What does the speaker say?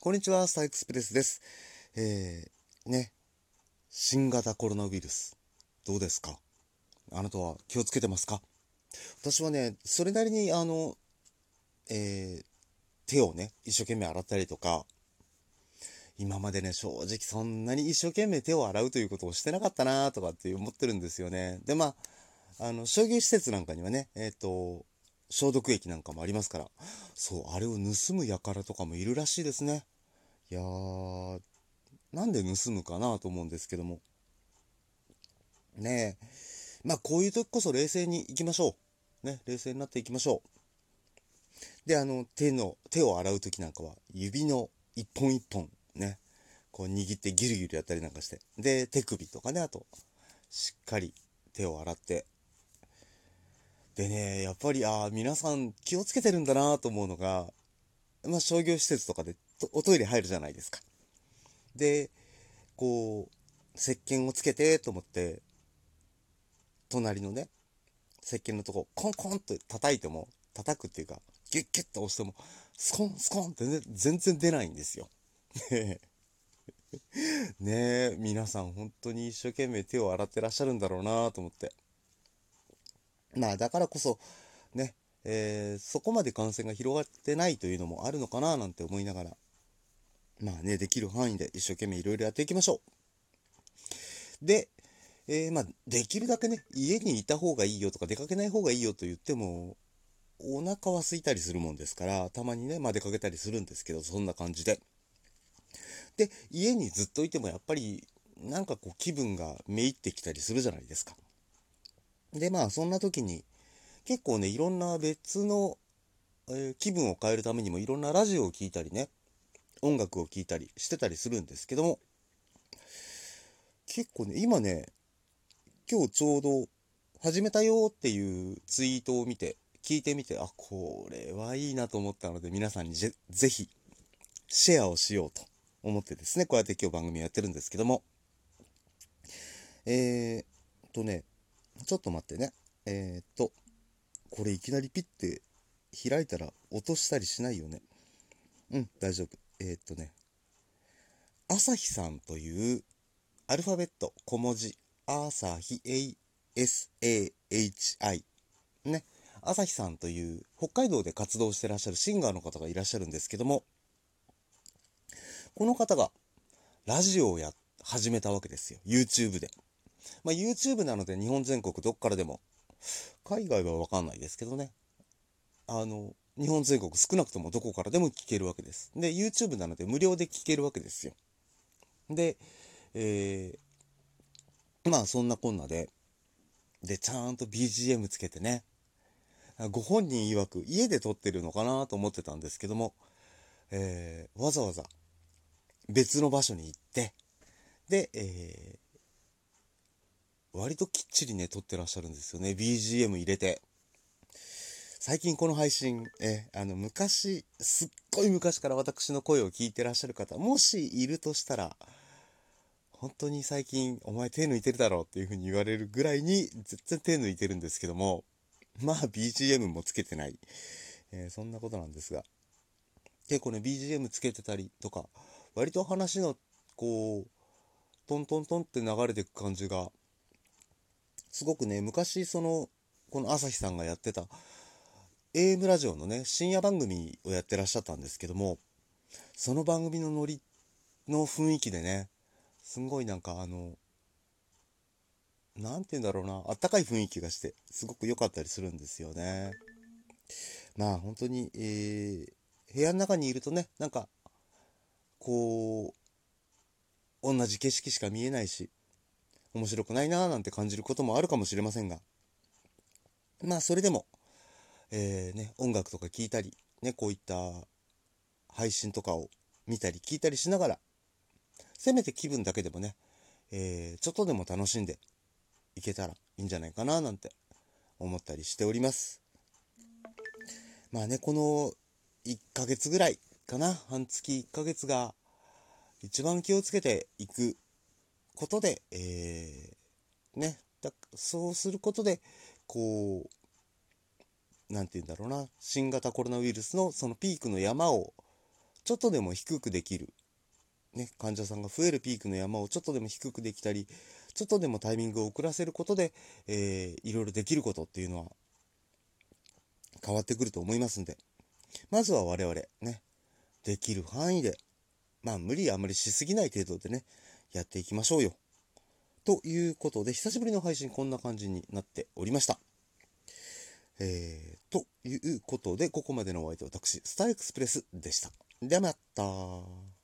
こんにちは、スターエクスプレスです。えー、ね、新型コロナウイルス、どうですか？あなたは気をつけてますか？私はね、それなりに、あの、えー、手をね、一生懸命洗ったりとか、今までね、正直そんなに一生懸命手を洗うということをしてなかったなとかって思ってるんですよね。で、まあ、あの、商業施設なんかにはね、えっ、ー、と、消毒液なんかもありますから、そう、あれを盗む輩とかもいるらしいですね。いやー、なんで盗むかなと思うんですけども。ねえ。まあ、こういう時こそ冷静に行きましょう。ね、冷静になっていきましょう。で、あの、手の、手を洗う時なんかは、指の一本一本、ね、こう握ってギュルギュルやったりなんかして。で、手首とかね、あと、しっかり手を洗ってでね、やっぱり、ああ、皆さん気をつけてるんだなと思うのが、まあ、商業施設とかでおトイレ入るじゃないですか。で、こう、石鹸をつけてと思って、隣のね、石鹸のとこ、コンコンと叩いても、叩くっていうか、ギュッギュッと押しても、スコンスコンって、ね、全然出ないんですよ。ねえ、皆さん本当に一生懸命手を洗ってらっしゃるんだろうなと思って。まあだからこそ、ね、えー、そこまで感染が広がってないというのもあるのかななんて思いながら、まあね、できる範囲で一生懸命いろいろやっていきましょう。で、えー、まあ、できるだけね、家にいた方がいいよとか出かけない方がいいよと言っても、お腹は空いたりするもんですから、たまにね、まあ出かけたりするんですけど、そんな感じで。で、家にずっといてもやっぱり、なんかこう気分がめいってきたりするじゃないですか。で、まあ、そんな時に、結構ね、いろんな別の、えー、気分を変えるためにもいろんなラジオを聴いたりね、音楽を聴いたりしてたりするんですけども、結構ね、今ね、今日ちょうど始めたよっていうツイートを見て、聞いてみて、あ、これはいいなと思ったので、皆さんにぜぜひ、シェアをしようと思ってですね、こうやって今日番組やってるんですけども、えー、とね、ちょっと待ってね。えー、っと、これいきなりピッて開いたら落としたりしないよね。うん、大丈夫。えー、っとね、朝日さんというアルファベット小文字、朝日 ASAHI。ね。朝日さんという北海道で活動してらっしゃるシンガーの方がいらっしゃるんですけども、この方がラジオをや、始めたわけですよ。YouTube で。まあ、YouTube なので日本全国どっからでも、海外はわかんないですけどね。あの、日本全国少なくともどこからでも聞けるわけです。で、YouTube なので無料で聞けるわけですよ。で、えー、まあそんなこんなで、で、ちゃんと BGM つけてね、ご本人曰く家で撮ってるのかなと思ってたんですけども、えー、わざわざ別の場所に行って、で、えー、割ときっちりね、撮ってらっしゃるんですよね。BGM 入れて。最近この配信、え、あの、昔、すっごい昔から私の声を聞いてらっしゃる方、もしいるとしたら、本当に最近、お前手抜いてるだろうっていう風に言われるぐらいに、全然手抜いてるんですけども、まあ BGM もつけてない。えー、そんなことなんですが。結構ね、BGM つけてたりとか、割と話の、こう、トントントンって流れていく感じが、すごくね、昔その、この朝日さんがやってた AM ラジオのね、深夜番組をやってらっしゃったんですけども、その番組のノリの雰囲気でね、すんごいなんかあの、なんて言うんだろうな、あったかい雰囲気がして、すごく良かったりするんですよね。まあ本当に、えー、部屋の中にいるとね、なんか、こう、同じ景色しか見えないし、面白くないなーなんて感じることもあるかもしれませんが、まあそれでも、えー、ね、音楽とか聴いたり、ね、こういった配信とかを見たり聞いたりしながら、せめて気分だけでもね、えー、ちょっとでも楽しんでいけたらいいんじゃないかななんて思ったりしております。まあね、この1ヶ月ぐらいかな、半月1ヶ月が一番気をつけていくことで、えー、ね、だそうすることで、こう、なんて言うんだろうな、新型コロナウイルスのそのピークの山をちょっとでも低くできる、ね、患者さんが増えるピークの山をちょっとでも低くできたり、ちょっとでもタイミングを遅らせることで、えー、いろいろできることっていうのは変わってくると思いますんで、まずは我々ね、できる範囲で、まあ無理あんまりしすぎない程度でね、やっていきましょうよ。ということで、久しぶりの配信こんな感じになっておりました。えー、ということで、ここまでのお相手は私、スターエクスプレスでした。ではまた。